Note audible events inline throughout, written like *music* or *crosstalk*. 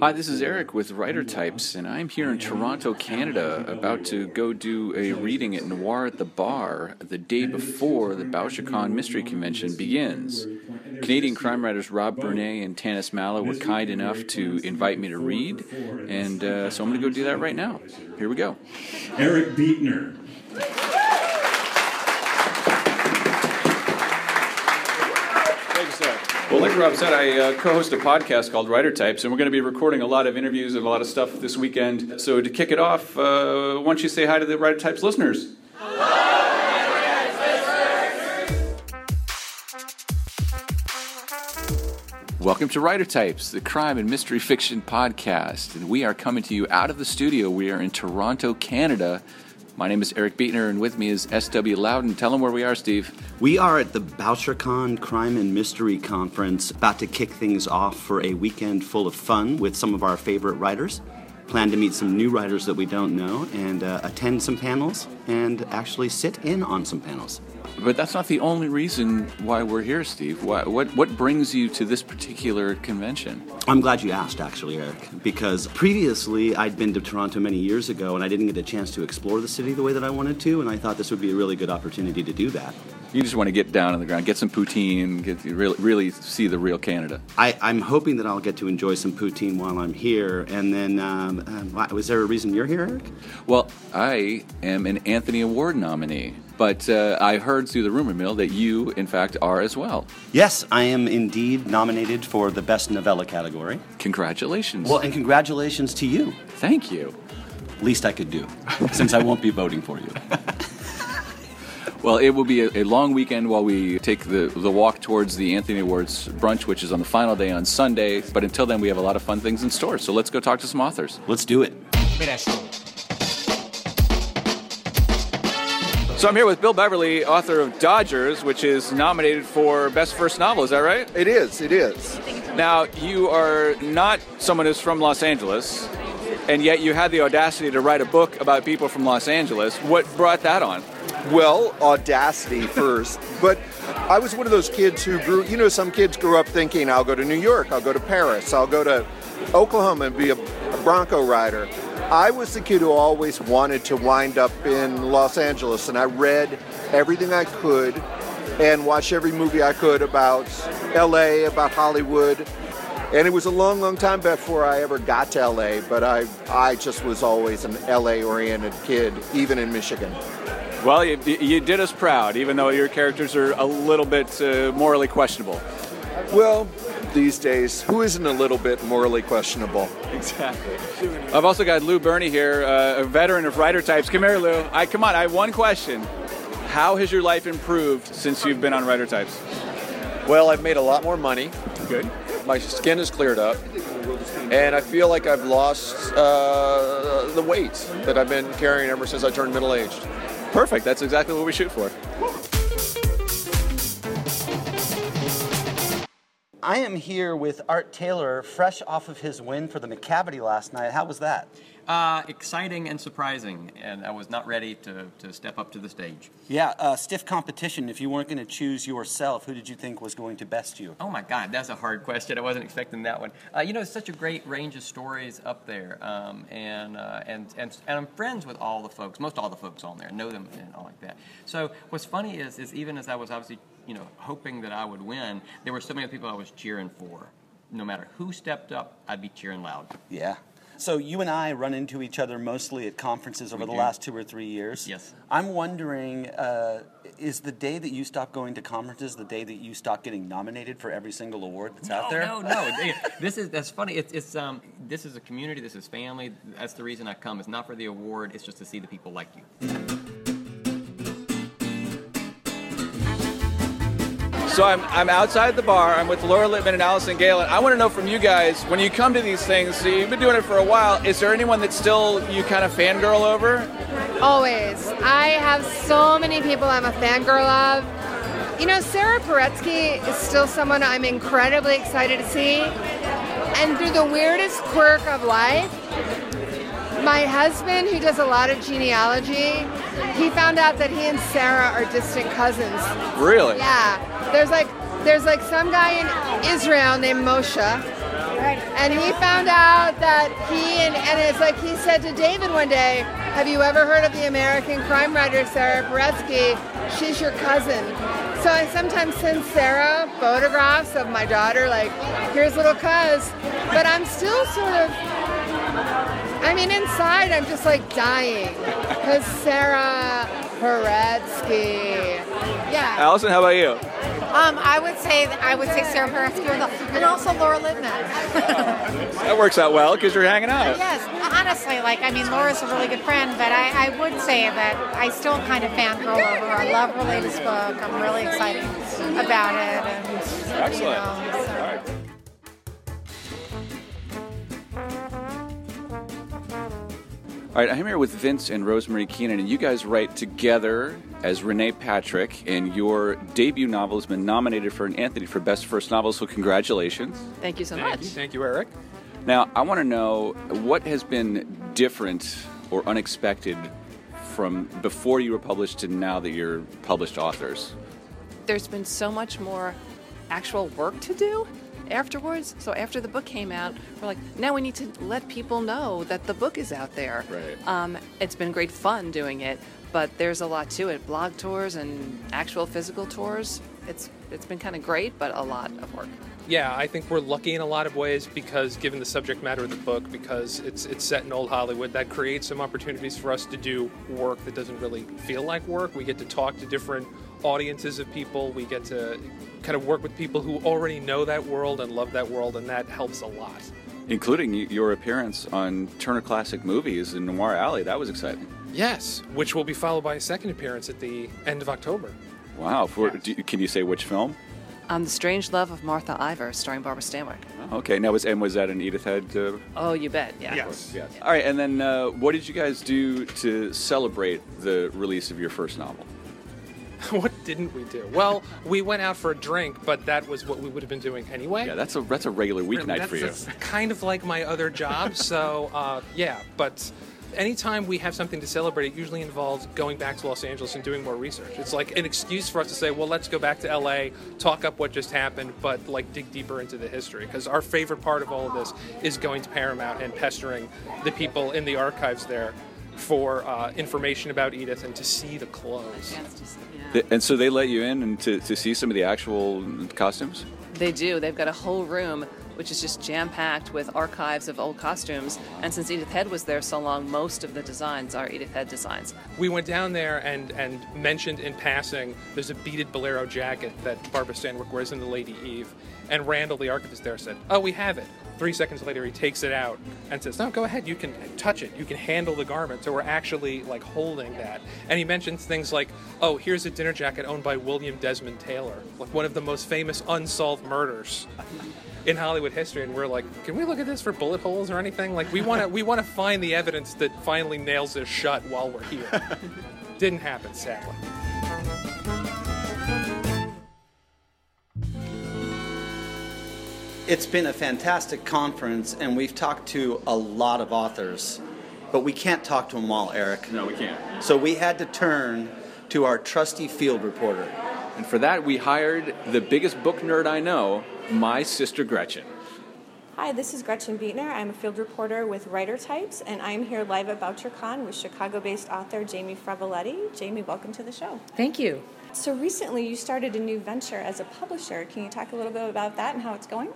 Hi, this is Eric with Writer Types, and I'm here in Toronto, Canada, about to go do a reading at Noir at the Bar the day before the BoucherCon Mystery Convention begins. Canadian crime writers Rob Brunet and Tanis Mallow were kind enough to invite me to read, and uh, so I'm going to go do that right now. Here we go. Eric Beetner. Thank you, sir. Well, like Rob said, I uh, co host a podcast called Writer Types, and we're going to be recording a lot of interviews and a lot of stuff this weekend. So, to kick it off, uh, why don't you say hi to the Writer Types listeners? Welcome to Writer Types, the crime and mystery fiction podcast. And we are coming to you out of the studio. We are in Toronto, Canada. My name is Eric Beetner, and with me is S.W. Lauden. Tell them where we are, Steve. We are at the BoucherCon Crime and Mystery Conference, about to kick things off for a weekend full of fun with some of our favorite writers. Plan to meet some new writers that we don't know and uh, attend some panels and actually sit in on some panels. But that's not the only reason why we're here, Steve. Why, what, what brings you to this particular convention? I'm glad you asked, actually, Eric, because previously I'd been to Toronto many years ago and I didn't get a chance to explore the city the way that I wanted to, and I thought this would be a really good opportunity to do that. You just want to get down on the ground, get some poutine, get really, really see the real Canada. I, I'm hoping that I'll get to enjoy some poutine while I'm here, and then um, um, was there a reason you're here, Eric? Well, I am an Anthony Award nominee, but uh, I heard through the rumor mill that you, in fact, are as well. Yes, I am indeed nominated for the Best Novella category. Congratulations. Well, and congratulations to you. thank you. Least I could do, since I won't be voting for you. *laughs* Well, it will be a, a long weekend while we take the, the walk towards the Anthony Awards brunch, which is on the final day on Sunday. But until then, we have a lot of fun things in store. So let's go talk to some authors. Let's do it. So I'm here with Bill Beverly, author of Dodgers, which is nominated for Best First Novel. Is that right? It is. It is. Now, you are not someone who's from Los Angeles, and yet you had the audacity to write a book about people from Los Angeles. What brought that on? Well, audacity *laughs* first, but I was one of those kids who grew. You know, some kids grew up thinking, "I'll go to New York. I'll go to Paris. I'll go to Oklahoma and be a, a Bronco rider." I was the kid who always wanted to wind up in Los Angeles, and I read everything I could and watched every movie I could about LA, about Hollywood. And it was a long, long time before I ever got to LA, but I, I just was always an LA oriented kid, even in Michigan. Well, you, you did us proud, even though your characters are a little bit uh, morally questionable. Well, these days, who isn't a little bit morally questionable? Exactly. I've also got Lou Berney here, uh, a veteran of writer types. Come here, Lou. I come on. I have one question. How has your life improved since you've been on writer types? Well, I've made a lot more money. Good. My skin has cleared up, and I feel like I've lost uh, the weight that I've been carrying ever since I turned middle aged. Perfect. That's exactly what we shoot for. I am here with Art Taylor, fresh off of his win for the Macavity last night. How was that? Uh, exciting and surprising, and I was not ready to, to step up to the stage. Yeah, uh, stiff competition. If you weren't going to choose yourself, who did you think was going to best you? Oh my God, that's a hard question. I wasn't expecting that one. Uh, you know, it's such a great range of stories up there, um, and, uh, and and and I'm friends with all the folks, most all the folks on there, know them and all like that. So what's funny is, is even as I was obviously, you know, hoping that I would win, there were so many people I was cheering for. No matter who stepped up, I'd be cheering loud. Yeah. So you and I run into each other mostly at conferences over We the do. last two or three years. Yes. I'm wondering, uh, is the day that you stop going to conferences the day that you stop getting nominated for every single award that's out there? No, no, no. this is that's funny. It's, it's um this is a community. This is family. That's the reason I come. It's not for the award. It's just to see the people like you. So I'm, I'm outside the bar. I'm with Laura Lippman and Alison Gaylin. I want to know from you guys, when you come to these things, so you've been doing it for a while, is there anyone that still you kind of fangirl over? Always. I have so many people I'm a fangirl of. You know, Sara Paretsky is still someone I'm incredibly excited to see. And through the weirdest quirk of life, my husband, who does a lot of genealogy, he found out that he and Sara are distant cousins. Really? Yeah. There's like there's like some guy in Israel named Moshe, And he found out that he and, and it's like he said to David one day, "Have you ever heard of the American crime writer Sara Paretsky? She's your cousin." So I sometimes send Sara photographs of my daughter, like, "Here's little cuz," but I'm still sort of. I mean, inside I'm just like dying because Sara Paretsky. Yeah. Alison, how about you? Um, I would say I would say Sara Paretsky and also Laura Lippman. *laughs* That works out well because you're hanging out. yes, honestly, like I mean, Laura's a really good friend, but I, I would say that I still kind of fangirl over her. I love her latest book. I'm really excited about it. And, Excellent. You know, so- All right. All right, I'm here with Vince and Rosemarie Keenan, and you guys write together as Renee Patrick, and your debut novel has been nominated for an Anthony for Best First Novel, so congratulations. Thank you so Thank much. you, thank you, Eric. Now, I want to know what has been different or unexpected from before you were published to now that you're published authors. There's been so much more actual work to do afterwards. So after the book came out, we're like, now we need to let people know that the book is out there. Right. Um, it's been great fun doing it, but there's a lot to it. Blog tours and actual physical tours. It's it's been kind of great, but a lot of work. Yeah, I think we're lucky in a lot of ways because, given the subject matter of the book, because it's it's set in old Hollywood, that creates some opportunities for us to do work that doesn't really feel like work. We get to talk to different audiences of people. We get to kind of work with people who already know that world and love that world, and that helps a lot. Including your appearance on Turner Classic Movies in Noir Alley. That was exciting. Yes, which will be followed by a second appearance at the end of October. Wow. For, do, can you say which film? Um, the Strange Love of Martha Ivers, starring Barbara Stanwyck. Okay. Now, was and was that an Edith Head? Uh, Oh, you bet. Yeah. Yes. yes. All right. And then, uh, what did you guys do to celebrate the release of your first novel? *laughs* what didn't we do? Well, we went out for a drink, but that was what we would have been doing anyway. Yeah, that's a that's a regular weeknight that's, for you. that's kind of like my other job. *laughs* so uh, yeah, but anytime we have something to celebrate, it usually involves going back to Los Angeles and doing more research. It's like an excuse for us to say, well, let's go back to LA, talk up what just happened, but like dig deeper into the history. Because our favorite part of all of this is going to Paramount and pestering the people in the archives there for uh, information about Edith and to see the clothes. Th- And so they let you in and to, to see some of the actual costumes? They do. They've got a whole room which is just jam packed with archives of old costumes. And since Edith Head was there so long, most of the designs are Edith Head designs. We went down there and, and mentioned in passing there's a beaded bolero jacket that Barbara Stanwyck wears in The Lady Eve. And Randall, the archivist there, said, Oh, we have it. Three seconds later, he takes it out and says, No, go ahead. You can touch it. You can handle the garment. So we're actually like holding that. And he mentions things like, Oh, here's a dinner jacket owned by William Desmond Taylor, like one of the most famous unsolved murders in Hollywood history. And we're like, Can we look at this for bullet holes or anything? Like we want to we want to find the evidence that finally nails this shut while we're here. *laughs* Didn't happen, sadly. It's been a fantastic conference, and we've talked to a lot of authors, but we can't talk to them all, Eric. No, we can't. So we had to turn to our trusty field reporter. And for that, we hired the biggest book nerd I know, my sister Gretchen. Hi, this is Gretchen Beetner. I'm a field reporter with Writer Types, and I'm here live at BoucherCon with Chicago-based author Jamie Freveletti. Jamie, welcome to the show. Thank you. So recently, you started a new venture as a publisher. Can you talk a little bit about that and how it's going?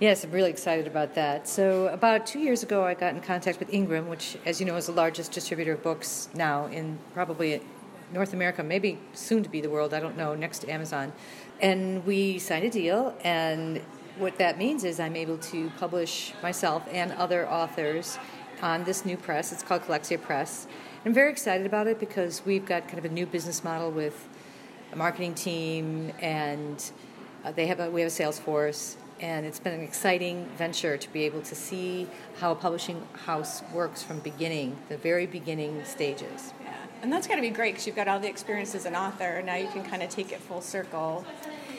Yes, I'm really excited about that. So, about two years ago, I got in contact with Ingram, which, as you know, is the largest distributor of books now in probably North America, maybe soon to be the world, I don't know, next to Amazon. And we signed a deal, and what that means is I'm able to publish myself and other authors on this new press. It's called Calexia Press. I'm very excited about it because we've got kind of a new business model with a marketing team, and uh, they have a, we have a sales force, and it's been an exciting venture to be able to see how a publishing house works from beginning, the very beginning stages. Yeah, and that's got to be great because you've got all the experience as an author, and now you can kind of take it full circle.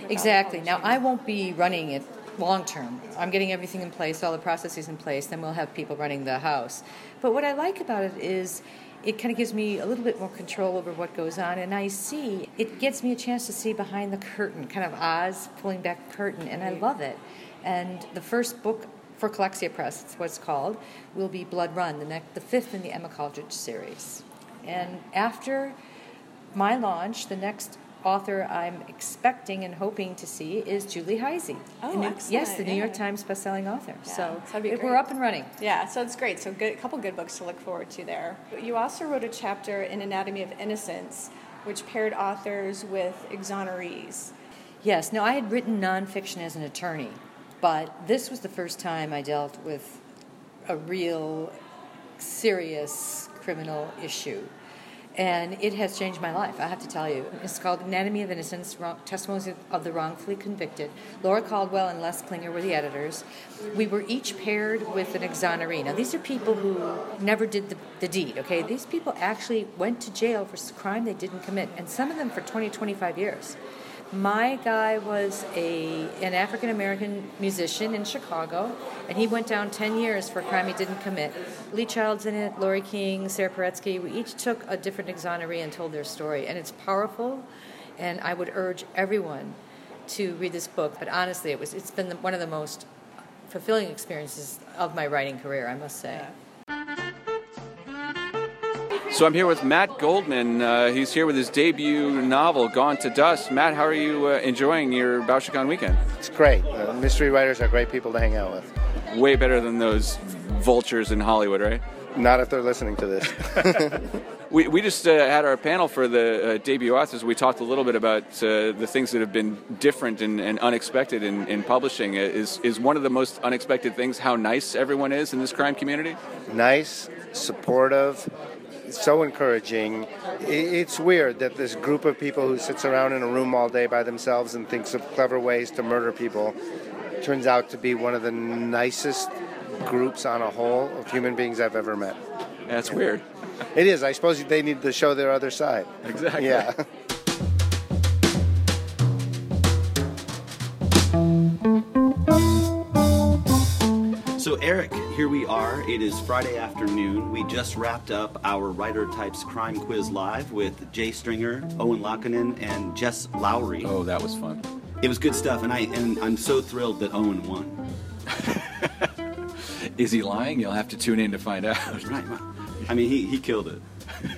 Exactly. Now. I won't be running it long term. I'm getting everything in place, all the processes in place, then we'll have people running the house. But what I like about it is it kind of gives me a little bit more control over what goes on, and I see, it gives me a chance to see behind the curtain, kind of Oz pulling back the curtain, and I love it. And the first book for Calexia Press, it's what it's called, will be Blood Run, the, next, the fifth in the Emma Caldridge series. And after my launch, the next author I'm expecting and hoping to see is Julie Hyzy. Oh, new- excellent, Yes, the New York yeah. Times bestselling author. Yeah, so that'd be it- we're up and running. Yeah, so it's great. So good, a couple good books to look forward to there. You also wrote a chapter in Anatomy of Innocence, which paired authors with exonerees. Yes. Now, I had written nonfiction as an attorney, but this was the first time I dealt with a real serious criminal issue. And it has changed my life, I have to tell you. It's called Anatomy of Innocence Wrong, Testimonies of the Wrongfully Convicted. Laura Caldwell and Les Klinger were the editors. We were each paired with an exoneree. Now, these are people who never did the, the deed, okay? These people actually went to jail for crime they didn't commit, and some of them for 20, 25 years. My guy was a an African American musician in Chicago, and he went down 10 years for a crime he didn't commit. Lee Child's in it, Laurie King, Sara Paretsky. We each took a different exoneree and told their story, and it's powerful. And I would urge everyone to read this book. But honestly, it was it's been the, one of the most fulfilling experiences of my writing career, I must say. So I'm here with Matt Goldman. Uh, he's here with his debut novel, Gone to Dust. Matt, how are you uh, enjoying your BoucherCon weekend? It's great. Uh, mystery writers are great people to hang out with. Way better than those vultures in Hollywood, right? Not if they're listening to this. *laughs* We, we just uh, had our panel for the uh, debut authors. We talked a little bit about uh, the things that have been different and, and unexpected in, in publishing. Is, is one of the most unexpected things how nice everyone is in this crime community? nice, supportive, so encouraging. It's weird that this group of people who sits around in a room all day by themselves and thinks of clever ways to murder people turns out to be one of the nicest groups on a whole of human beings I've ever met. That's weird. It is. I suppose they need to show their other side. Exactly. Yeah. *laughs* So, Eric, here we are. It is Friday afternoon. We just wrapped up our Writer Types Crime Quiz Live with Jay Stringer, Owen Laukkanen, and Jess Lourey. Oh, that was fun. It was good stuff, and I and I'm so thrilled that Owen won. *laughs* Is he lying? You'll have to tune in to find out. Right. I mean, he, he killed it.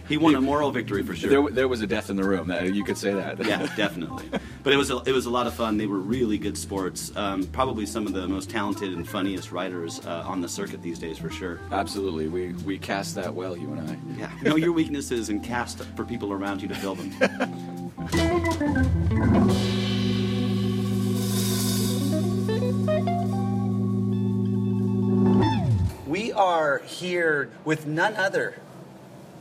He won a moral victory for sure. There, there was a death in the room. You could say that. yeah, definitely. But it was a, it was a lot of fun. They were really good sports. Um, probably some of the most talented and funniest writers uh, on the circuit these days, for sure. Absolutely. We we cast that well, you and I. Yeah. Know your weaknesses and cast for people around you to fill them. We are here with none other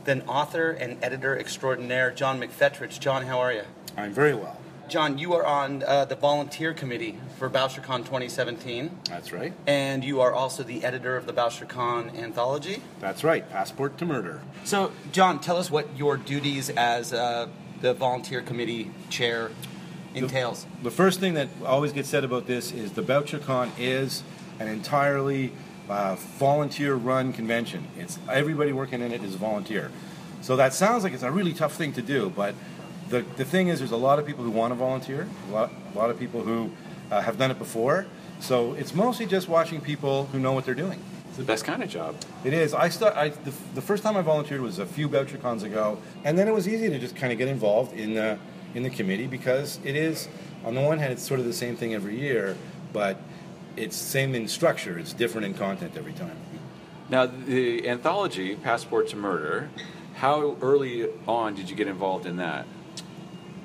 than author and editor extraordinaire John McFetridge. John, how are you? I'm very well. John, you are on uh, the volunteer committee for BoucherCon 2017, That's right. and you are also the editor of the BoucherCon anthology. That's right. Passport to murder. So, John, tell us what your duties as uh, the volunteer committee chair entails. The first thing that always gets said about this is the BoucherCon is an entirely uh, volunteer-run convention. It's everybody working in it is volunteer. So that sounds like it's a really tough thing to do, but the, the thing is, there's a lot of people who want to volunteer, a lot, a lot of people who uh, have done it before. So it's mostly just watching people who know what they're doing. It's the best kind of job. It is. I start. I, the, the first time I volunteered was a few BoucherCons ago, and then it was easy to just kind of get involved in the in the committee because it is. On the one hand, it's sort of the same thing every year, but it's same in structure. It's different in content every time. Now, the anthology, Passport to Murder, how early on did you get involved in that?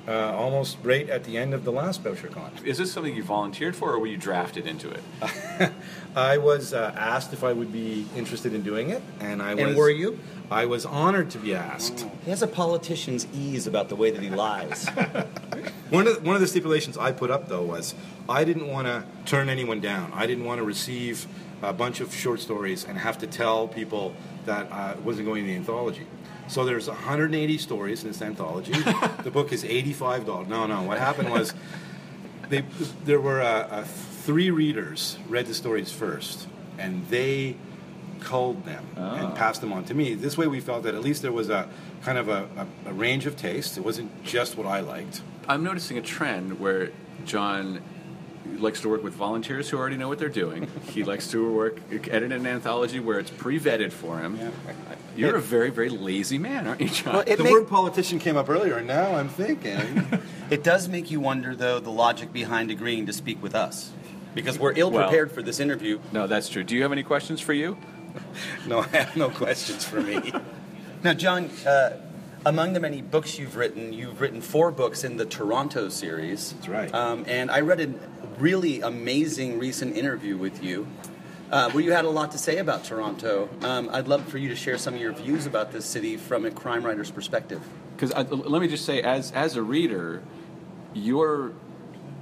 Uh, almost right at the end of the last BoucherCon. Is this something you volunteered for, or were you drafted into it? *laughs* I was uh, asked if I would be interested in doing it, and I was. And were you? I was honored to be asked. He has a politician's ease about the way that he lies. *laughs* One of the, one of the stipulations I put up though was I didn't want to turn anyone down. I didn't want to receive a bunch of short stories and have to tell people that uh, it wasn't going to the anthology. So there's 180 stories in this anthology. *laughs* the book is $85. No, no. What happened was they, there were uh, uh, three readers read the stories first, and they culled them and passed them on to me. This way, we felt that at least there was a kind of a, a, a range of taste. It wasn't just what I liked. I'm noticing a trend where John likes to work with volunteers who already know what they're doing. *laughs* he likes to work edit an anthology where it's pre-vetted for him. You're a very very lazy man, aren't you, John? the word politician came up earlier, and now I'm thinking. *laughs* It does make you wonder, though, the logic behind agreeing to speak with us. Because we're ill prepared for this interview. No, that's true. Do you have any questions for you? *laughs* no, I have no questions for me. Now, John, uh, among the many books you've written, you've written four books in the Toronto series. That's right. Um, and I read a really amazing recent interview with you uh, where you had a lot to say about Toronto. Um, I'd love for you to share some of your views about this city from a crime writer's perspective. Because let me just say, as as a reader, your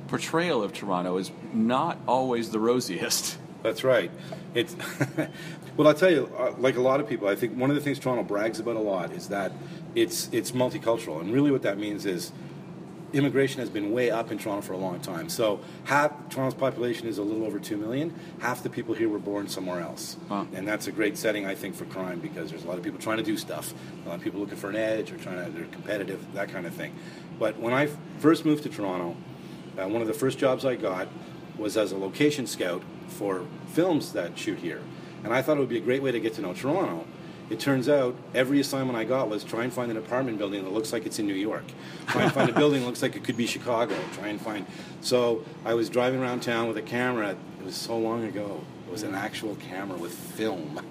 portrayal of Toronto is not always the rosiest. That's right. It's *laughs* well, I'll tell you, uh, like a lot of people, I think one of the things Toronto brags about a lot is that it's it's multicultural, and really what that means is immigration has been way up in Toronto for a long time. So half Toronto's population is a little over two million. Half the people here were born somewhere else, and that's a great setting, I think, for crime because there's a lot of people trying to do stuff, a lot of people looking for an edge or trying to they're competitive, that kind of thing. But when I f- first moved to Toronto, uh, one of the first jobs I got was as a location scout for films that shoot here, and I thought it would be a great way to get to know Toronto. It turns out every assignment I got was try and find an apartment building that looks like it's in New York. Try and find a *laughs* building that looks like it could be Chicago. Try and find. So I was driving around town with a camera. It was so long ago. It was an actual camera with film.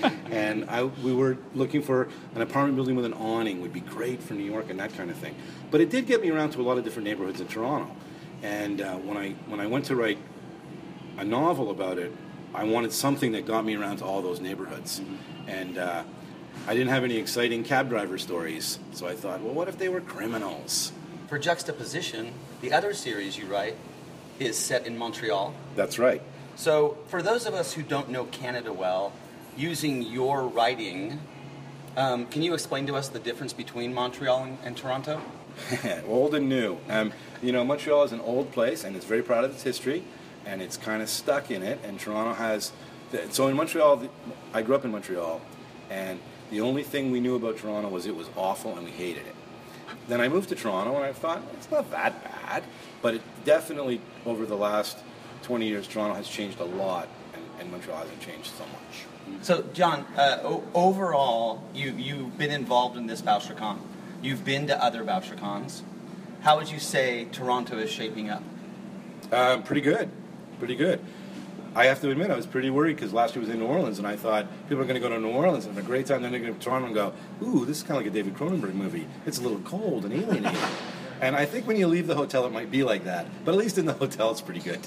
*laughs* and I, we were looking for an apartment building with an awning would be great for New York and that kind of thing. But it did get me around to a lot of different neighborhoods in Toronto. And uh, when I when I went to write a novel about it, I wanted something that got me around to all those neighborhoods. And uh, I didn't have any exciting cab driver stories, so I thought, well, what if they were criminals? For juxtaposition, the other series you write is set in Montreal. That's right. So, for those of us who don't know Canada well, using your writing, um, can you explain to us the difference between Montreal and, and Toronto? *laughs* old and new. Um, you know, Montreal is an old place, and it's very proud of its history, and it's kind of stuck in it. And Toronto has. So in Montreal, the- I grew up in Montreal, and the only thing we knew about Toronto was it was awful and we hated it. Then I moved to Toronto, and I thought it's not that bad, but it definitely over the last 20 years, Toronto has changed a lot, and, and Montreal hasn't changed so much. So, John, uh, o- overall, you, you've been involved in this Bouchercon. You've been to other Bouchercons. How would you say Toronto is shaping up? Um, pretty good, pretty good. I have to admit, I was pretty worried because last year was in New Orleans, and I thought people are going to go to New Orleans and have a great time. Then they're going to Toronto and go, "Ooh, this is kind of like a David Cronenberg movie. It's a little cold and alienating." *laughs* and I think when you leave the hotel, it might be like that. But at least in the hotel, it's pretty good.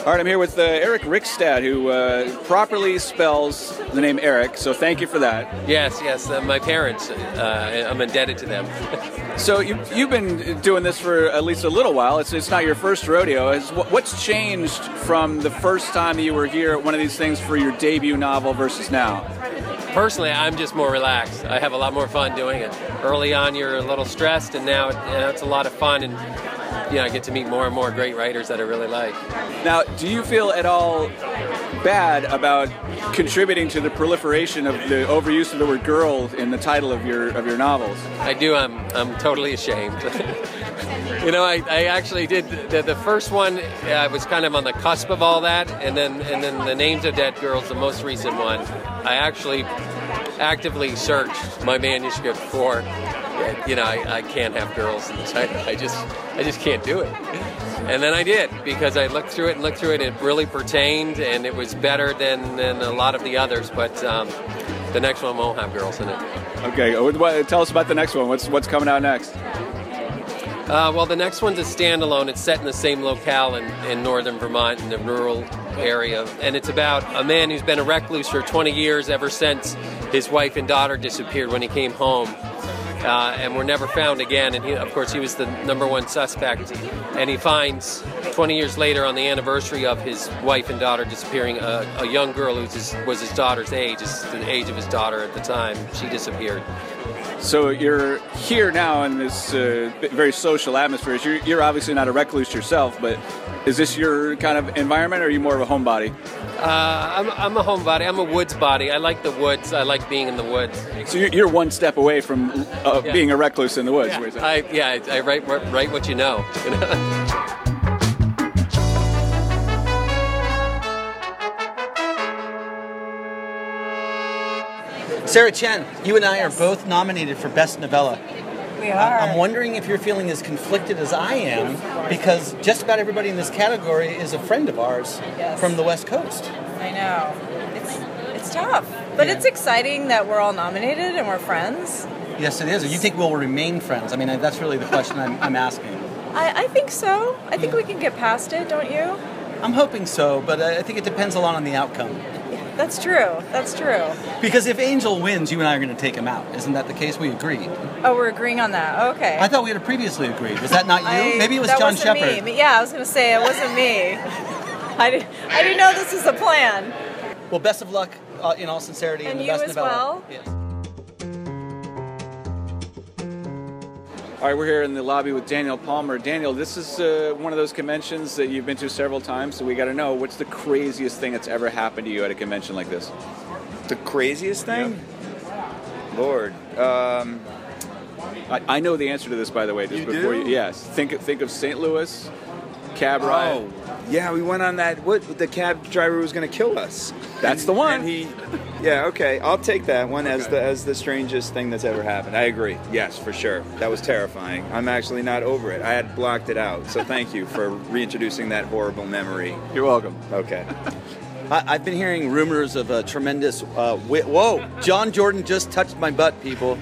All right, I'm here with uh, Eric Rickstad, who uh, properly spells the name Eric. So thank you for that. Yes, yes. Uh, my parents, uh, I'm indebted to them. *laughs* So you, you've been doing this for at least a little while. It's, it's not your first rodeo. What- what's changed from the first time that you were here at one of these things for your debut novel versus now? Personally, I'm just more relaxed. I have a lot more fun doing it. Early on, you're a little stressed, and now it, you know, it's a lot of fun, and you know, I get to meet more and more great writers that I really like. Now, do you feel at all bad about contributing to the proliferation of the overuse of the word "girl" in the title of your of your novels? I do. I'm I'm totally ashamed. *laughs* you know, I, I actually did the, the first one. I was kind of on the cusp of all that, and then and then the names of dead girls, the most recent one. I actually actively searched my manuscript for. You know, I, I can't have girls in the title. I just I just can't do it. And then I did because I looked through it and looked through it. And it really pertained, and it was better than, than a lot of the others. But um, the next one won't have girls in it. Okay, uh, tell us about the next one. What's what's coming out next? Uh, well, the next one's a standalone. It's set in the same locale in, in northern Vermont, in the rural area. And it's about a man who's been a recluse for 20 years ever since his wife and daughter disappeared when he came home. Uh, and were never found again. And he, of course, he was the number one suspect. And he finds 20 years later, on the anniversary of his wife and daughter disappearing, a, a young girl who was his, daughter's age, the age of his daughter at the time. She disappeared. So you're here now in this uh, very social atmosphere. You're, you're obviously not a recluse yourself, but is this your kind of environment, or are you more of a homebody? Uh, I'm, I'm a homebody. I'm a woods body. I like the woods. I like being in the woods. So you're, you're one step away from uh, Yeah. being a recluse in the woods. Yeah, I, yeah, I, write write what you know. *laughs* Sarah Chen, you and I are both nominated for Best Novella. We are. I'm wondering if you're feeling as conflicted as I am, because just about everybody in this category is a friend of ours Yes. from the West Coast. I know. It's it's tough, but it's exciting that we're all nominated and we're friends. Yes, it is. You think we'll remain friends? I mean, that's really the question I'm, I'm asking. I, I think so. I think we can get past it, don't you? I'm hoping so, but I think it depends a lot on the outcome. That's true. That's true. Because if Angel wins, you and I are going to take him out. Isn't that the case? We agreed. Oh, we're agreeing on that. Okay. I thought we had previously agreed. Was that not you? I- Maybe it was that John wasn't Shepard. Me. Yeah, I was going to say it wasn't me. I didn't. I didn't know this was a plan. Well, best of luck uh, in all sincerity And the you best as well. Yes. All right, we're here in the lobby with Daniel Palmer. Daniel, this is uh, one of those conventions that you've been to several times, so we got to know what's the craziest thing that's ever happened to you at a convention like this? The craziest thing? Lord. Um, I, I know the answer to this, by the way. Just You before do? you, yes. Think think of St. Louis, cab ride. Oh, yeah, we went on that. What the cab driver was going to kill us. That's And- the one. And he, yeah, okay, I'll take that one as the as the strangest thing that's ever happened. I agree. Yes, for sure. That was terrifying. I'm actually not over it. I had blocked it out. So thank you for reintroducing that horrible memory. You're welcome. Okay. I, I've been hearing rumors of a tremendous. Uh, whoa! John Jordan just touched my butt, people.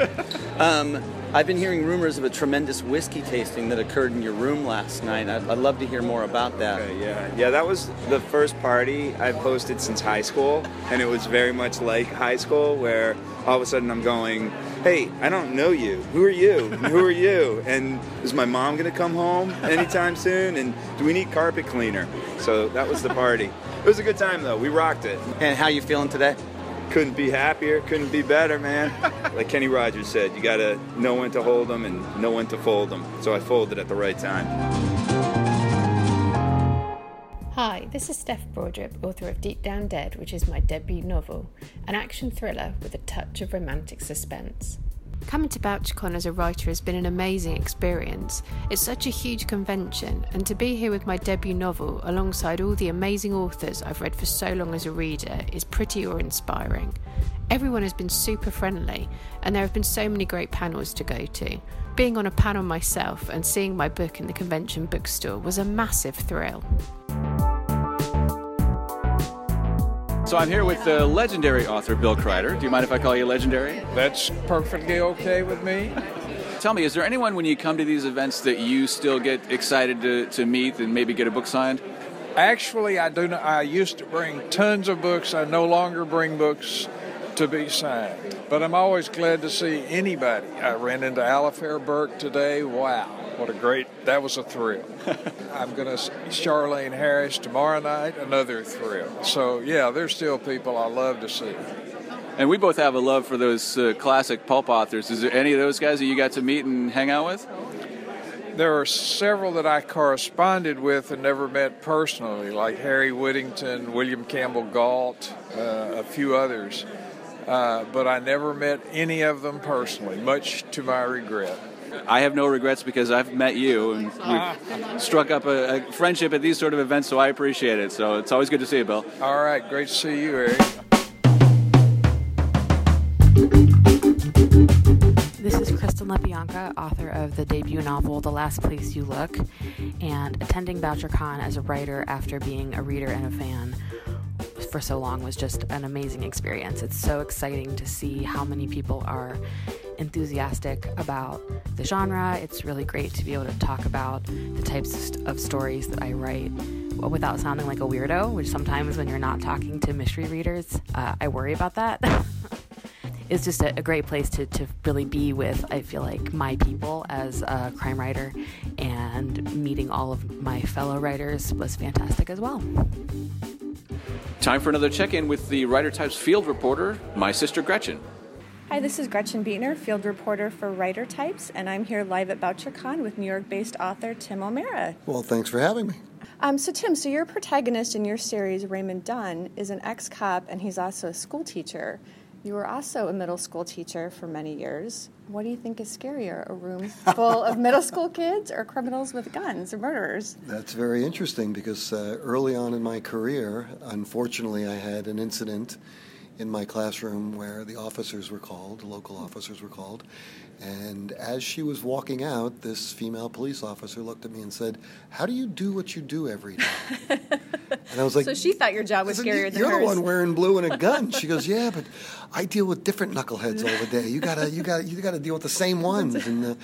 Um, I've been hearing rumors of a tremendous whiskey tasting that occurred in your room last night. I'd, I'd love to hear more about that. Okay, yeah, yeah. That was the first party I've hosted since high school, and it was very much like high school, where all of a sudden I'm going, "Hey, I don't know you. Who are you? Who are you? And is my mom gonna come home anytime soon? And do we need carpet cleaner?" So that was the party. It was a good time though. We rocked it. And how you feeling today? Couldn't be happier. Couldn't be better, man. *laughs* Like Kenny Rogers said, you gotta know when to hold them and know when to fold them. So I folded at the right time. Hi, this is Steph Broadribb, author of Deep Down Dead, which is my debut novel, an action thriller with a touch of romantic suspense. Coming to BoucherCon as a writer has been an amazing experience. It's such a huge convention, and to be here with my debut novel alongside all the amazing authors I've read for so long as a reader is pretty awe inspiring. Everyone has been super friendly, and there have been so many great panels to go to. Being on a panel myself and seeing my book in the convention bookstore was a massive thrill. So I'm here with the legendary author Bill Crider. Do you mind if I call you legendary? That's perfectly okay with me. Tell me, is there anyone when you come to these events that you still get excited to, to meet and maybe get a book signed? Actually, I do. Not, I used to bring tons of books. I no longer bring books to be signed, but I'm always glad to see anybody. I ran into Alafair Burke today. Wow, what a great! That was a thrill. *laughs* I'm going to see Charlaine Harris tomorrow night. Another thrill. So yeah, there's still people I love to see. And we both have a love for those uh, classic pulp authors. Is there any of those guys that you got to meet and hang out with? There are several that I corresponded with and never met personally, like Harry Whittington, William Campbell Gault, uh, a few others. Uh, but I never met any of them personally, much to my regret. I have no regrets because I've met you and we've struck up a, a friendship at these sort of events, so I appreciate it. So it's always good to see you, Bill. All right, great to see you, Eric. This is Kristen Lepionka, author of the debut novel The Last Place You Look, and attending BoucherCon as a writer after being a reader and a fan for so long was just an amazing experience. It's so exciting to see how many people are enthusiastic about the genre. It's really great to be able to talk about the types of stories that I write without sounding like a weirdo, which sometimes when you're not talking to mystery readers, uh, I worry about that. *laughs* it's just a, a great place to, to really be with, I feel like, my people as a crime writer, and meeting all of my fellow writers was fantastic as well. Time for another check in with the Writer Types field reporter, my sister Gretchen. Hi, this is Gretchen Beetner, field reporter for Writer Types, and I'm here live at BoucherCon with New York based author Tim O'Mara. Well, thanks for having me. Um, so, Tim, so your protagonist in your series, Raymond Donne, is an ex cop and he's also a school teacher. You were also a middle school teacher for many years. What do you think is scarier, a room *laughs* full of middle school kids or criminals with guns or murderers? That's very interesting because uh, early on in my career, unfortunately, I had an incident in my classroom where the officers were called, local officers were called, and as she was walking out, this female police officer looked at me and said, "How do you do what you do every day?" *laughs* and I was like, so she thought your job was scarier than You're hers. the one wearing blue and a gun. She goes, *laughs* "Yeah, but I deal with different knuckleheads all the day. You gotta, you gotta, you gotta deal with the same *laughs* ones." And uh,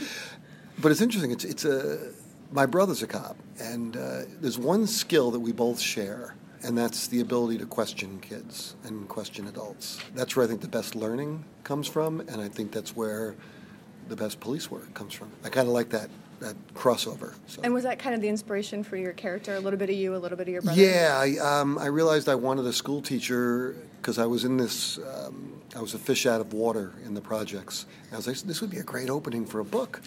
but it's interesting. It's it's a my brother's a cop, and uh, there's one skill that we both share, and that's the ability to question kids and question adults. That's where I think the best learning comes from, and I think that's where the best police work comes from. I kind of like that that crossover. So. And was that kind of the inspiration for your character? A little bit of you, a little bit of your brother? Yeah, I, um, I realized I wanted a school teacher because I was in this. Um, I was a fish out of water in the projects. And I was like, this would be a great opening for a book,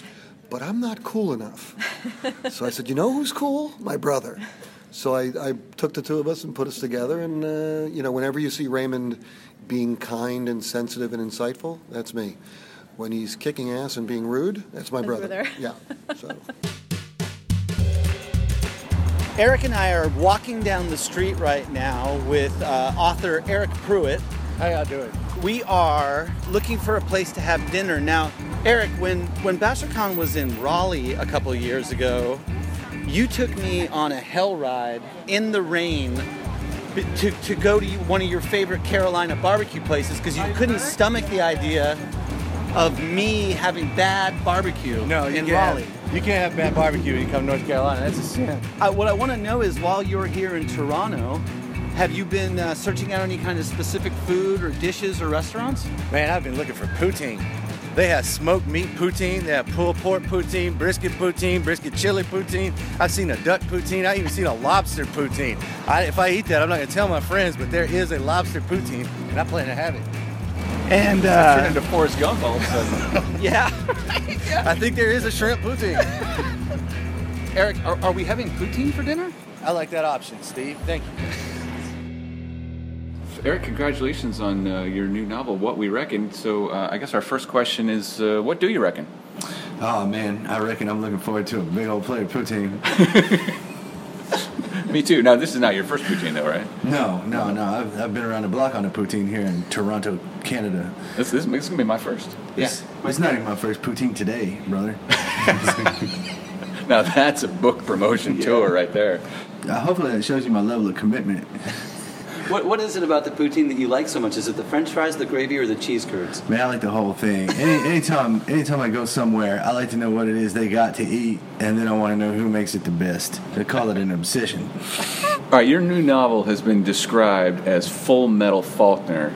but I'm not cool enough. *laughs* so I said, you know who's cool? My brother. So I, I took the two of us and put us together. And uh, you know, whenever you see Raymond being kind and sensitive and insightful, that's me. When he's kicking ass and being rude, that's my brother. brother. Yeah. So. *laughs* Eric and I are walking down the street right now with uh, author Eryk Pruitt. How y'all doing? We are looking for a place to have dinner. Now, Eryk, when, when BoucherCon was in Raleigh a couple years ago, you took me on a hell ride in the rain to, to go to one of your favorite Carolina barbecue places because you couldn't stomach the idea of me having bad barbecue No, in Raleigh. Have, you can't have bad barbecue when you come to North Carolina. That's a sin. What I want to know is while you're here in Toronto, have you been uh, searching out any kind of specific food or dishes or restaurants? Man, I've been looking for poutine. They have smoked meat poutine. They have pulled pork poutine, brisket poutine, brisket chili poutine. I've seen a duck poutine. I even seen a lobster poutine. I, if I eat that, I'm not going to tell my friends, but there is a lobster poutine, and I plan to have it. And It uh, turned into Forrest Gump all of a sudden. *laughs* yeah. *laughs* I think there is a shrimp poutine. *laughs* Eric, are, are we having poutine for dinner? I like that option, Steve. Thank you. Eryk, congratulations on uh, your new novel, What We Reckon. So, uh, I guess our first question is uh, what do you reckon? Oh man, I reckon I'm looking forward to a big old plate of poutine. *laughs* Me too. Now, this is not your first poutine, though, right? No, no, no. I've, I've been around the block on a poutine here in Toronto, Canada. This, this, this is going to be my first. It's, it's not even my first poutine today, brother. *laughs* Now, that's a book promotion *laughs* tour right there. Uh, hopefully that shows you my level of commitment. What, what is it about the poutine that you like so much? Is it the french fries, the gravy, or the cheese curds? Man, I like the whole thing. Any, anytime, anytime I go somewhere, I like to know what it is they got to eat, and then I want to know who makes it the best. They call it an obsession. All right, your new novel has been described as Full Metal Faulkner.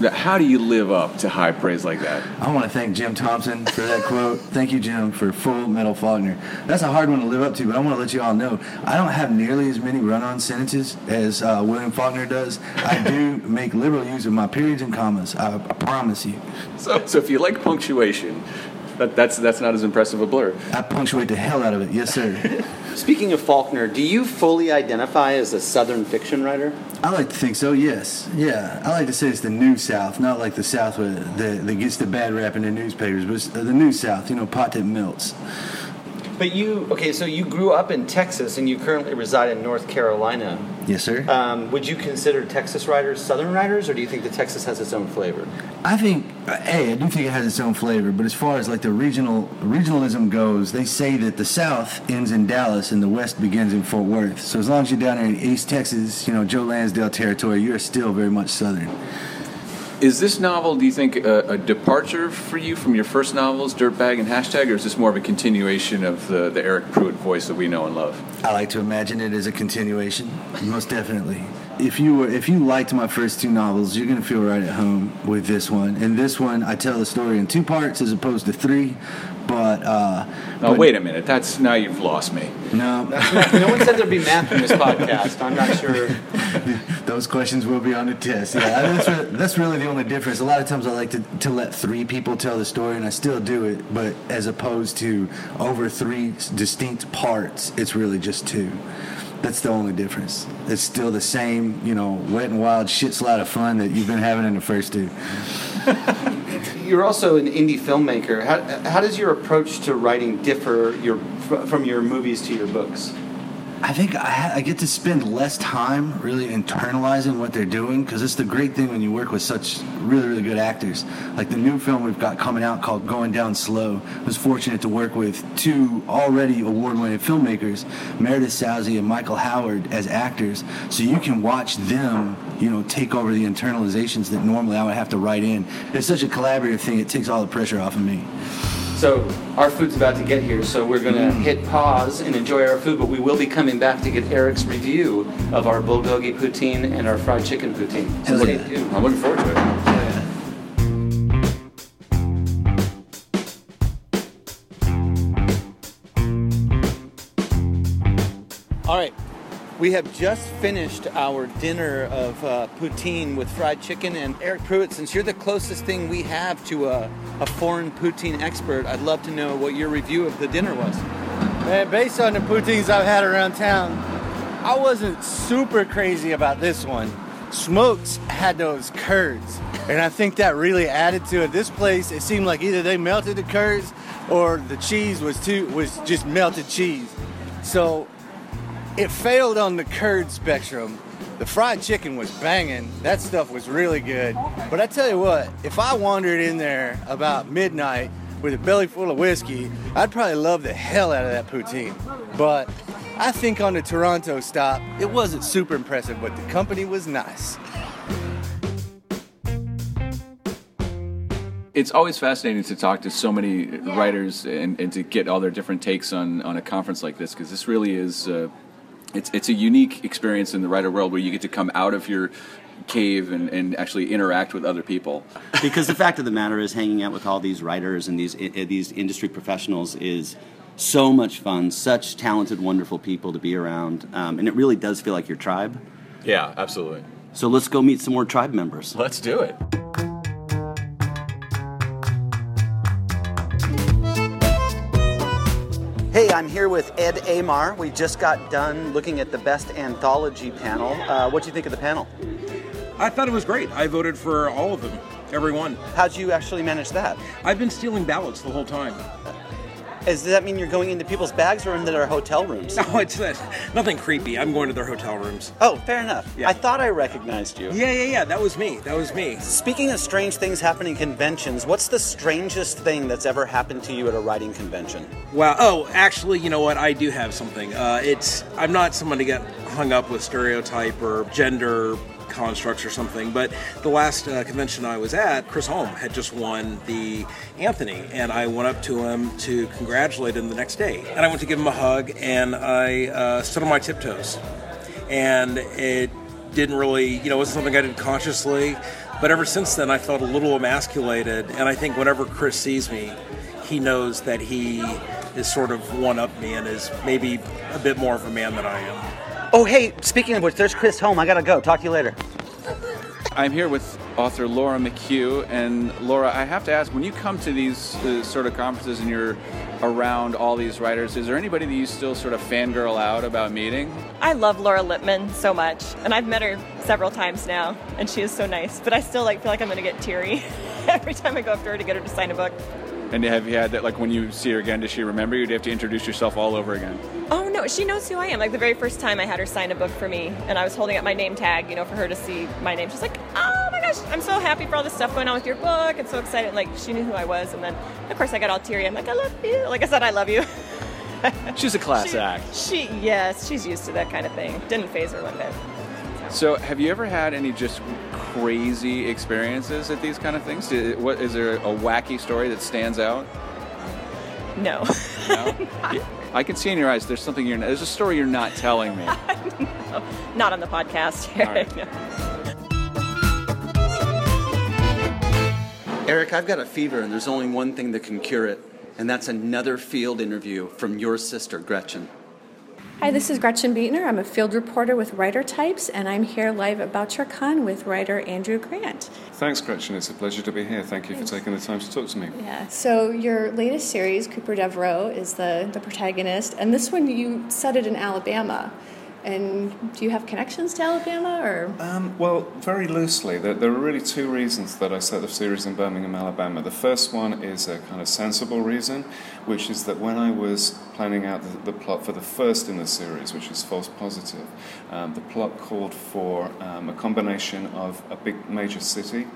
How do you live up to high praise like that? I want to thank Jim Thompson for that quote. Thank you, Jim, for Full Metal Faulkner. That's a hard one to live up to, but I want to let you all know I don't have nearly as many run-on sentences as uh, William Faulkner does. I do make liberal use of my periods and commas. I, I promise you. So, so if you like punctuation, that, that's that's not as impressive a blur. I punctuate the hell out of it. Yes, sir. Speaking of Faulkner, do you fully identify as a Southern fiction writer? I like to think so. Yes. Yeah. I like to say it's the New South, not like the South where that gets the bad rap in the newspapers, but it's the New South. You know, pot that melts. But you, okay, so you grew up in Texas and you currently reside in North Carolina. Yes, sir. Um, would you consider Texas writers Southern writers, or do you think that Texas has its own flavor? I think, hey, I do think it has its own flavor, but as far as like the regional regionalism goes, they say that the South ends in Dallas and the West begins in Fort Worth. So as long as you're down there in East Texas, you know, Joe Lansdale territory, you're still very much Southern. Is this novel, do you think, a, a departure for you from your first novels, Dirtbag and Hashtag, or is this more of a continuation of the, the Eryk Pruitt voice that we know and love? I like to imagine it as a continuation, most definitely. If you were, if you liked my first two novels, you're gonna feel right at home with this one. And this one, I tell the story in two parts as opposed to three. But uh, Oh, but- wait a minute. That's now you've lost me. No, *laughs* no one said there'd be math in this podcast. I'm not sure. *laughs* Those questions will be on the test. Yeah, that's, really, that's really the only difference. A lot of times I like to, to let three people tell the story, and I still do it, but as opposed to over three distinct parts, it's really just two. That's the only difference. It's still the same, you know, wet and wild shit slide of fun that you've been having in the first two. *laughs* You're also an indie filmmaker. How, how does your approach to writing differ your, from your movies to your books? I think I, ha- I get to spend less time really internalizing what they're doing because it's the great thing when you work with such really, really good actors. Like the new film we've got coming out called Going Down Slow. I was fortunate to work with two already award winning filmmakers, Meredith Sousy and Michael Howard, as actors. So you can watch them, you know, take over the internalizations that normally I would have to write in. It's such a collaborative thing, it takes all the pressure off of me. So our food's about to get here, so we're gonna mm. hit pause and enjoy our food, but we will be coming back to get Eryk's review of our bulgogi poutine and our fried chicken poutine. So Hell stay yeah. tuned. I'm looking forward to it. All right. We have just finished our dinner of uh, poutine with fried chicken. And Eryk Pruitt, since you're the closest thing we have to a, a foreign poutine expert, I'd love to know what your review of the dinner was. Man, based on the poutines I've had around town, I wasn't super crazy about this one. Smokes had those curds, and I think that really added to it. This place, it seemed like either they melted the curds or the cheese was too was just melted cheese. So it failed on the curd spectrum. The fried chicken was banging. That stuff was really good. But I tell you what, if I wandered in there about midnight with a belly full of whiskey, I'd probably love the hell out of that poutine. But I think on the Toronto stop, it wasn't super impressive, but the company was nice. It's always fascinating to talk to so many writers and, and to get all their different takes on, on a conference like this because this really is uh, it's it's a unique experience in the writer world where you get to come out of your cave and, and actually interact with other people. because the fact of the matter is, hanging out with all these writers and these i- these industry professionals is so much fun. Such talented, wonderful people to be around, um, and it really does feel like your tribe. Yeah, absolutely. So let's go meet some more tribe members. Let's do it. Hey, I'm here with Ed Aymar. We just got done looking at the best anthology panel. Uh, what do you think of the panel? I thought it was great. I voted for all of them, every one. How'd you actually manage that? I've been stealing ballots the whole time. Does that mean you're going into people's bags or into their hotel rooms? No, it's uh, nothing creepy. I'm going to their hotel rooms. Oh, fair enough. I thought I recognized you. Yeah, yeah, yeah. That was me. That was me. Speaking of strange things happening at conventions, what's the strangest thing that's ever happened to you at a writing convention? Wow. Oh, actually, you know what? I do have something. Uh, it's I'm not someone to get hung up with stereotype or gender constructs or something, but the last uh, convention I was at, Chris Holm had just won the Anthony, and I went up to him to congratulate him the next day, and I went to give him a hug, and I uh, stood on my tiptoes, and it didn't really, you know, it wasn't something I did consciously, but ever since then I felt a little emasculated, and I think whenever Chris sees me, he knows that he is sort of one up me and is maybe a bit more of a man than I am. Oh, hey, speaking of which, there's Chris Holm. I gotta go. Talk to you later. I'm here with author Laura McHugh, and Laura, I have to ask: when you come to these uh, sort of conferences and you're around all these writers, is there anybody that you still sort of fangirl out about meeting? I love Laura Lippman so much, and I've met her several times now, and she is so nice. But I still like feel like I'm gonna get teary *laughs* every time I go up to her to get her to sign a book. And have you had that? Like when you see her again, does she remember you? Do you have to introduce yourself all over again? Oh no, she knows who I am. Like the very first time I had her sign a book for me, and I was holding up my name tag, you know, for her to see my name. She's like, "Oh my gosh, I'm so happy for all this stuff going on with your book, and so excited!" Like she knew who I was, and then of course I got all teary. I'm like, "I love you." Like I said, I love you. *laughs* She's a class She- act. She, yes, she's used to that kind of thing. Didn't phase her one bit. So, have you ever had any just crazy experiences at these kind of things? What is there a wacky story that stands out? No. No? *laughs* Yeah, I can see in your eyes. There's something you're. There's a story you're not telling me. *laughs* Not on the podcast. All right. No. *laughs* Eric, I've got a fever, and there's only one thing that can cure it, and that's another field interview from your sister, Gretchen. Hi, this is Gretchen Beetner. I'm a field reporter with Writer Types, and I'm here live at BoucherCon with writer Andrew Grant. Thanks, Gretchen. It's a pleasure to be here. Thank you for taking the time to talk to me. Yeah. So your latest series, Cooper Devereaux, is the the protagonist, and this one you set it in Alabama. And do you have connections to Alabama, or? Um, well, very loosely. There, there, are really two reasons that I set the series in Birmingham, Alabama. The first one is a kind of sensible reason, which is that when I was planning out the, the plot for the first in the series, which is False Positive, um, the plot called for um, a combination of a big major city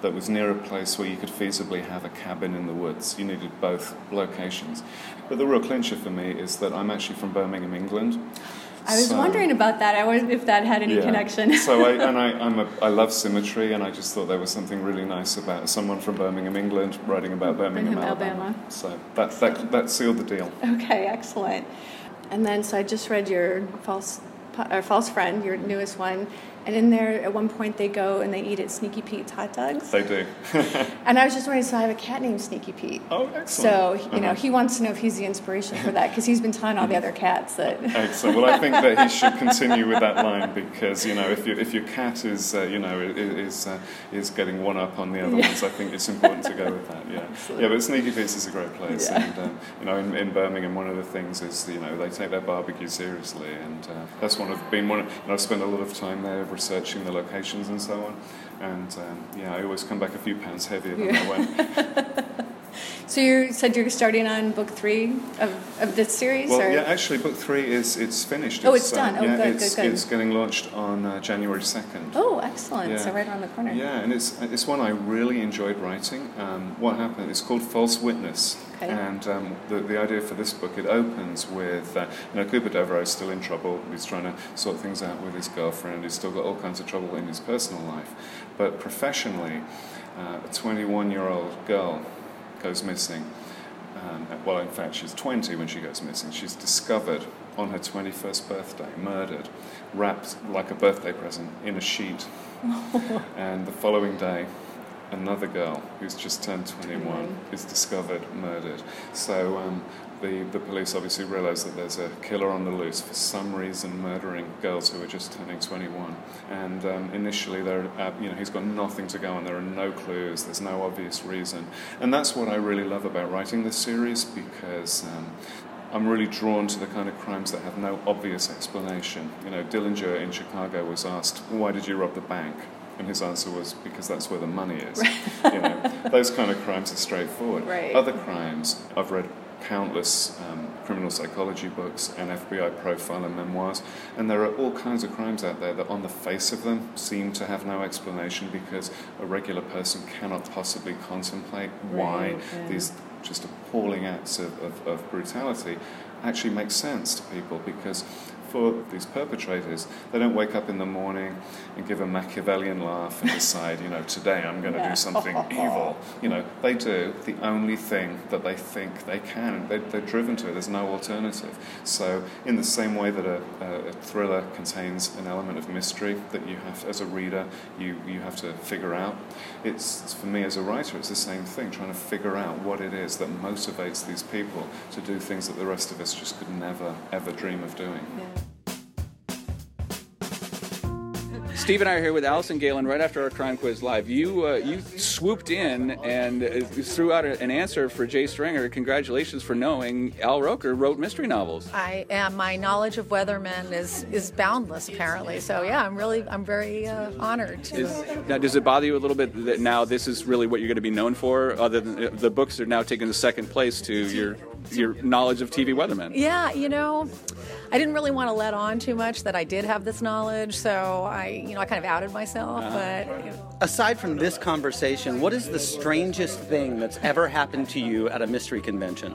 that was near a place where you could feasibly have a cabin in the woods. You needed both locations. But the real clincher for me is that I'm actually from Birmingham, England. I was so, wondering about that. I was if that had any yeah. connection. so I *laughs* and I I'm a, I love symmetry, and I just thought there was something really nice about someone from Birmingham, England, writing about Birmingham, Alabama. Alabama. So that that that sealed the deal. Okay, excellent. And then so I just read your false or false friend, your newest one, and in there, at one point, they go and they eat at Sneaky Pete's hot dogs. They do. *laughs* and I was just wondering, so I have a cat named Sneaky Pete. Oh, excellent. So, you uh-huh. know, he wants to know if he's the inspiration for that because he's been telling all the other cats that. *laughs* excellent. Well, I think that he should continue with that line because, you know, if, you, if your cat is, uh, you know, is, uh, is getting one up on the other yeah. ones, I think it's important to go with that, yeah. Absolutely. Yeah, but Sneaky Pete's is a great place. Yeah. And, um, you know, in, in, Birmingham, one of the things is, you know, they take their barbecue seriously. And uh, that's one of, been one of, know, I've spent a lot of time there researching the locations and so on. And um, yeah, I always come back a few pounds heavier than yeah. I went. *laughs* so you said you're starting on book three of, of this series? Well, or? yeah, actually, book three is it's finished. Oh, it's, it's done. Uh, oh, yeah, good, it's, good, good. It's getting launched on uh, January second. Oh, excellent! Yeah. So right around the corner. Yeah, and it's it's one I really enjoyed writing. Um, what happened? It's called False Witness. Okay. And um, the, the idea for this book, it opens with, uh, you know, Cooper Devereaux is still in trouble. He's trying to sort things out with his girlfriend. He's still got all kinds of trouble in his personal life. But professionally, uh, a 21 year old girl goes missing. Um, well, in fact, she's 20 when she goes missing. She's discovered on her 21st birthday, murdered, wrapped like a birthday present in a sheet. *laughs* and the following day, another girl who's just turned 21 mm-hmm. is discovered murdered. So um, the, the police obviously realize that there's a killer on the loose for some reason murdering girls who are just turning 21. And um, initially, they're, uh, you know, he's got nothing to go on. There are no clues. There's no obvious reason. And that's what I really love about writing this series because um, I'm really drawn to the kind of crimes that have no obvious explanation. You know, Dillinger in Chicago was asked, "Why did you rob the bank?" And his answer was, because that's where the money is. you know, those kind of crimes are straightforward. Right. Other crimes, I've read countless um, criminal psychology books and FBI profile and memoirs, and there are all kinds of crimes out there that, on the face of them, seem to have no explanation because a regular person cannot possibly contemplate why right, yeah. these just appalling acts of, of, of brutality actually make sense to people because for these perpetrators, they don't wake up in the morning and give a Machiavellian laugh and decide, you know, today I'm going to do something *laughs* evil. You know, they do the only thing that they think they can. They, are driven to it. There's no alternative. So, in the same way that a, a, thriller contains an element of mystery that you have, as a reader, you, you have to figure out, it's, it's for me as a writer, it's the same thing, trying to figure out what it is that motivates these people to do things that the rest of us just could never, ever dream of doing. Yeah. Steve and I are here with Alison Gaylin right after our crime quiz live. You uh, you swooped in and uh, threw out an answer for Jay Stringer. Congratulations for knowing Al Roker wrote mystery novels. I am. My knowledge of Weathermen is is boundless, apparently. So yeah, I'm really I'm very uh, honored to. Is, now, does it bother you a little bit that now this is really what you're going to be known for? Other than uh, the books are now taking the second place to your your knowledge of TV weathermen. Yeah, you know, I didn't really want to let on too much that I did have this knowledge, so I, you know, I kind of outed myself. Uh-huh. But you know. aside from this conversation, what is the strangest thing that's ever happened to you at a mystery convention?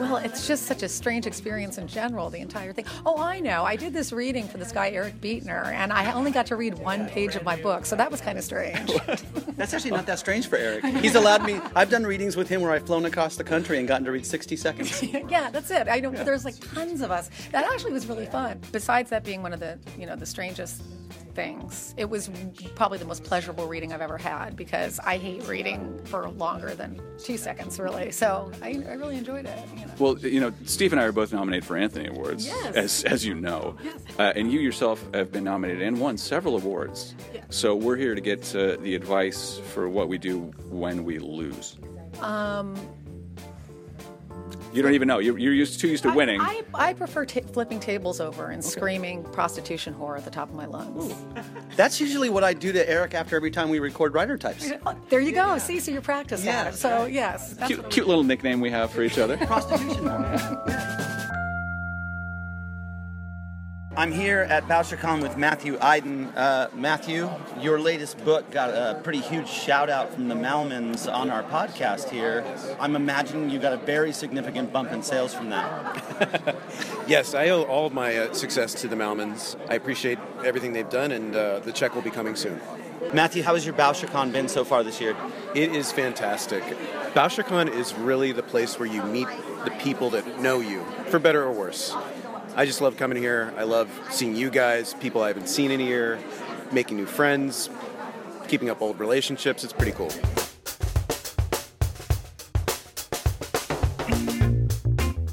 Well, it's just such a strange experience in general, the entire thing. Oh, I know. I did this reading for this guy, Eric Beetner, and I only got to read one page of my book, so that was kind of strange. *laughs* That's actually not that strange for Eric. He's allowed me, I've done readings with him where I've flown across the country and gotten to read 60 seconds. *laughs* yeah, that's it. I know there's like tons of us. That actually was really fun. Besides that being one of the, you know, the strangest things. It was probably the most pleasurable reading I've ever had because I hate reading for longer than two seconds, really. So I, I really enjoyed it. You know. Well, you know, Steve and I are both nominated for Anthony Awards, Yes. as as you know, uh, and you yourself have been nominated and won several awards. So we're here to get uh, the advice for what we do when we lose. Um, You don't even know. You're, you're used too used to winning. I, I prefer ta flipping tables over and screaming prostitution whore at the top of my lungs. That's usually what I do to Eric after every time we record writer types. *laughs* Oh, there you go. See, so you're practicing at it. So yes, that's cute, cute little nickname we have for each other. Prostitution. *laughs* I'm here at BoucherCon with Matthew Iden. Uh, Matthew, your latest book got a pretty huge shout out from the Malmans on our podcast here. I'm imagining you got a very significant bump in sales from that. *laughs* Yes, I owe all my uh, success to the Malmans. I appreciate everything they've done, and uh, the check will be coming soon. Matthew, how has your BoucherCon been so far this year? It is fantastic. BoucherCon is really the place where you meet the people that know you, for better or worse. I just love coming here. I love seeing you guys, people I haven't seen in a year, making new friends, keeping up old relationships. It's pretty cool.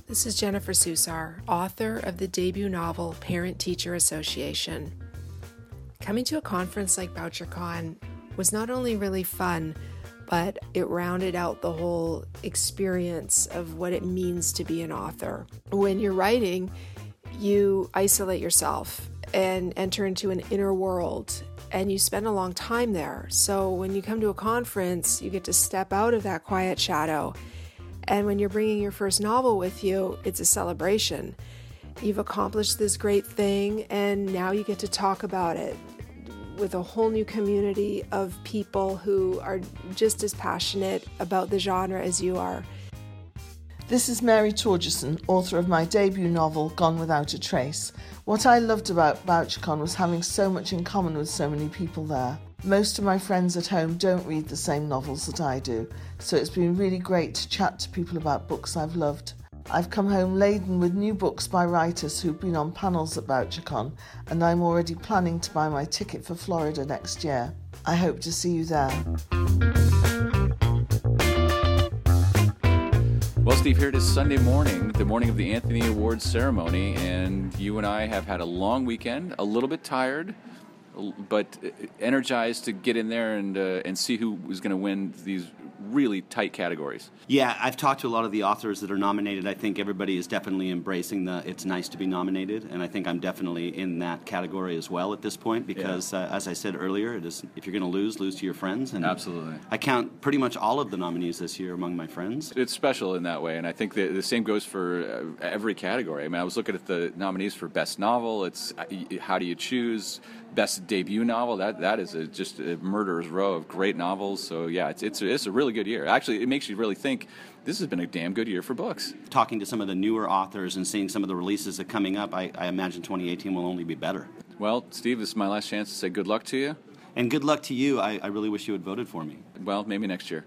This is Jennifer Susar, author of the debut novel Parent Teacher Association. Coming to a conference like BoucherCon was not only really fun, but it rounded out the whole experience of what it means to be an author. When you're writing, you isolate yourself and enter into an inner world and you spend a long time there. So when you come to a conference, you get to step out of that quiet shadow. And when you're bringing your first novel with you, it's a celebration. You've accomplished this great thing, and now you get to talk about it with a whole new community of people who are just as passionate about the genre as you are. This is Mary Torjussen, author of my debut novel, Gone Without a Trace. What I loved about BoucherCon was having so much in common with so many people there. Most of my friends at home don't read the same novels that I do, so it's been really great to chat to people about books I've loved. I've come home laden with new books by writers who've been on panels at BoucherCon, and I'm already planning to buy my ticket for Florida next year. I hope to see you there. Well, Steve, here it is Sunday morning, the morning of the Anthony Awards ceremony, and you and I have had a long weekend, a little bit tired, but energized to get in there and uh, and see who was going to win these really tight categories. Yeah, I've talked to a lot of the authors that are nominated. I think everybody is definitely embracing the it's nice to be nominated, and I think I'm definitely in that category as well at this point because, uh, as I said earlier, it is if you're going to lose, lose to your friends. And Absolutely. I count pretty much all of the nominees this year among my friends. It's special in that way, and I think the, the same goes for uh, every category. I mean, I was looking at the nominees for best novel. It's uh, how do you choose best debut novel? That that is a, just a murderer's row of great novels. So yeah, it's it's it's a really good year. Actually, it makes you really think. This has been a damn good year for books. Talking to some of the newer authors and seeing some of the releases that are coming up, I, I imagine 2018 will only be better. Well, Steve, this is my last chance to say good luck to you. And good luck to you. I, I really wish you had voted for me. Well, maybe next year.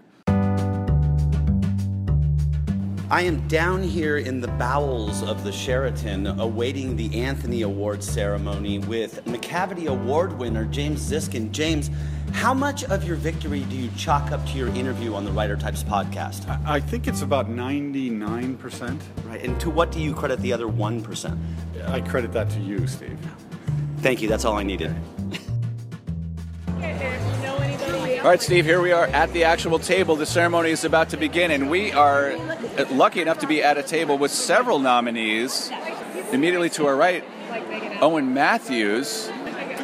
I am down here in the bowels of the Sheraton awaiting the Anthony Award ceremony with Macavity Award winner James Ziskin. James, how much of your victory do you chalk up to your interview on the Writer Types podcast? I think it's about 99%. Right, and to what do you credit the other 1%? I credit that to you, Steve. Thank you, that's all I needed. All right, Steve, here we are at the actual table. The ceremony is about to begin, and we are lucky enough to be at a table with several nominees. Immediately to our right, Owen Matthews.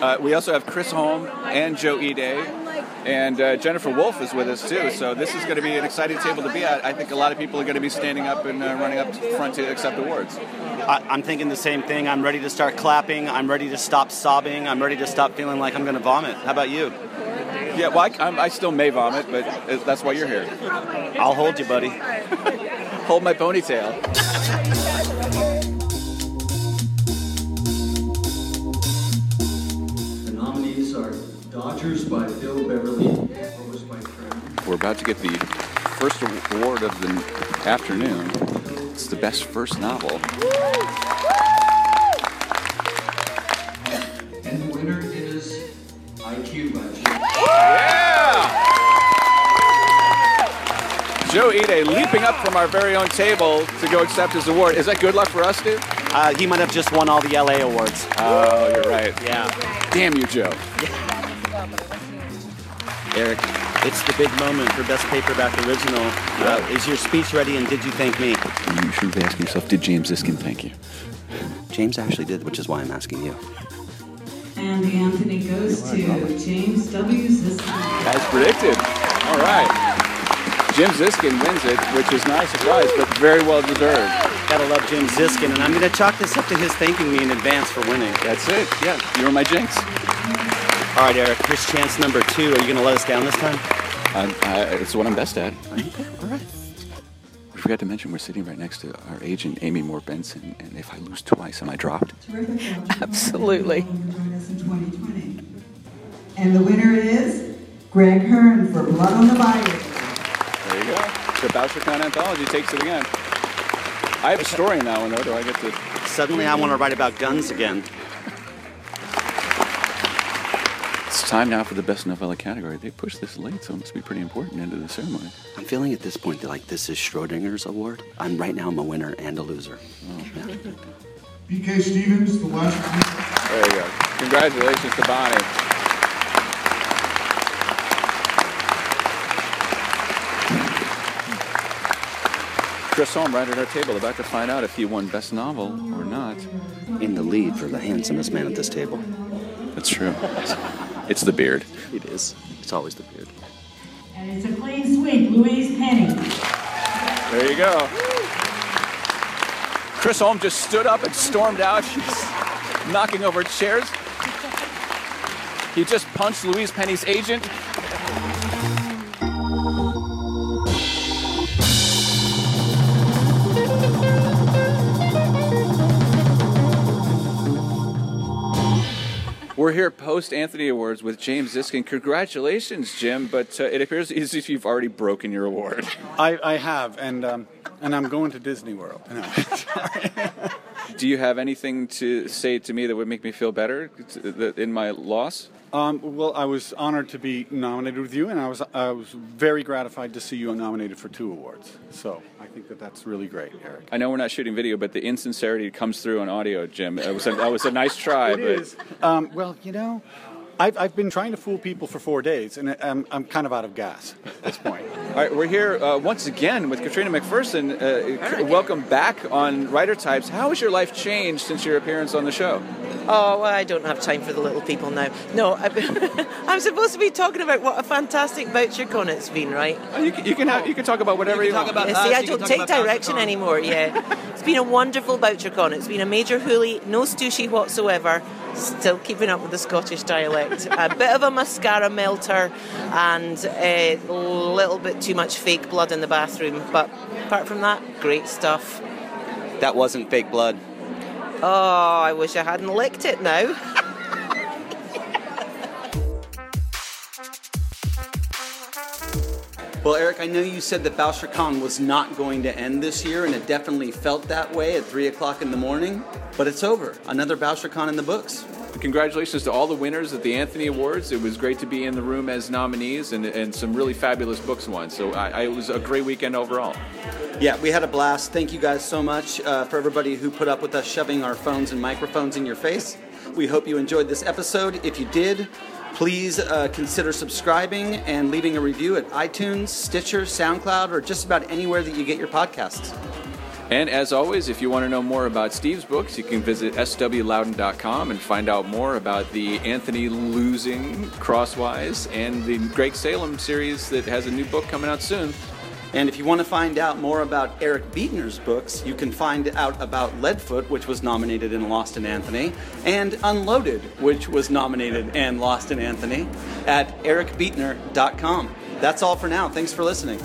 Uh, we also have Chris Holm and Joe Ide. And uh, Jennifer Wolf is with us too, so this is going to be an exciting table to be at. I think a lot of people are going to be standing up and uh, running up front to accept awards. I, I'm thinking the same thing. I'm ready to start clapping. I'm ready to stop sobbing. I'm ready to stop feeling like I'm going to vomit. How about you? Yeah, well, I, I'm, I still may vomit, but uh, that's why you're here. I'll hold you, buddy. Hold my ponytail. *laughs* By Phil Beverly. We're about to get the first award of the afternoon. It's the best first novel. And the winner is IQ by Yeah! Joe Ide leaping up from our very own table to go accept his award. Is that good luck for us, dude? Uh, he might have just won all the LA awards. Oh, you're right. Yeah. Damn you, Joe. Eric, it's the big moment for Best Paperback Original. Uh, is your speech ready and did you thank me? You should be asking yourself, did James Ziskin thank you? James actually did, which is why I'm asking you. And the Anthony goes to James W. Ziskin. As predicted. All right. Jim Ziskin wins it, which is not a surprise, but very well deserved. Gotta love Jim Ziskin, and I'm gonna chalk this up to his thanking me in advance for winning. That's it. Yeah, you were my jinx. All right, Eric. Here's chance number two. Are you gonna let us down this time? Uh, I, it's what I'm best at. All right. We forgot to mention we're sitting right next to our agent, Amy Moore Benson, and if I lose twice, am I dropped? Terrific. Absolutely. And the winner is Greg Herren for Blood on the Bayou. There you go. The Bouchercon anthology takes it again. I have a story in that one, though. Do I get to? Suddenly, I want to write about guns again. It's time now for the best novella category. They pushed this late, so it must be pretty important into the ceremony. I'm feeling at this point that like this is Schrodinger's award. I'm right now. I'm a winner and a loser. Oh. BK Stevens, the last. There you go. Congratulations to Bonnie. Chris Holm right at our table, about to find out if he won Best Novel or not. In the lead for the handsomest man at this table. That's true. It's the beard. It is. It's always the beard. And it's a clean sweep, Louise Penny. There you go. Chris Holm just stood up and stormed out. She's knocking over chairs. He just punched Louise Penny's agent. We're here post Anthony Awards with James Ziskin. Congratulations, Jim, but uh, it appears as if you've already broken your award. *laughs* I, I have, and um, and I'm going to Disney World. No. *laughs* Do you have anything to say to me that would make me feel better in my loss? Um, well, I was honored to be nominated with you, and I was I was very gratified to see you nominated for two awards. So I think that that's really great, Eric. I know we're not shooting video, but the insincerity comes through on audio, Jim. That was a, that was a nice try, It but is. Um, well, you know, I've, I've been trying to fool people for four days, and I'm, I'm kind of out of gas at this point. *laughs* All right, we're here uh, once again with Catriona McPherson. Uh, c- welcome back on Writer Types. How has your life changed since your appearance on the show? Oh, well, I don't have time for the little people now. No, I, *laughs* I'm supposed to be talking about what a fantastic BoucherCon it's been, right? you, can, you can have you can talk about whatever you, want. Yeah, see, I don't take direction anymore. Yeah, it's been a wonderful BoucherCon. It's been a major hoolie, no stooshy whatsoever. Still keeping up with the Scottish dialect. a bit of a mascara melter, and a little bit too much fake blood in the bathroom. But apart from that, great stuff. That wasn't fake blood. Oh, I wish I hadn't licked it now. Well, Eric, I know you said that Boucher Con was not going to end this year, and it definitely felt that way at 3 o'clock in the morning, but it's over. Another Boucher Con in the books. Congratulations to all the winners at the Anthony Awards. It was great to be in the room as nominees, and, and some really fabulous books won. So I, I, it was a great weekend overall. Yeah, we had a blast. Thank you guys so much uh, for everybody who put up with us shoving our phones and microphones in your face. We hope you enjoyed this episode. If you did, please uh, consider subscribing and leaving a review at iTunes, Stitcher, SoundCloud, or just about anywhere that you get your podcasts. And as always, if you want to know more about Steve's books, you can visit swlauden.com and find out more about the Anthony losing Crosswise and the Greg Salem series that has a new book coming out soon. And if you want to find out more about Eric Beetner's books, you can find out about Leadfoot, which was nominated and lost in Anthony, and Unloaded, which was nominated and lost in Anthony, at ericbeetner.com. That's all for now. Thanks for listening.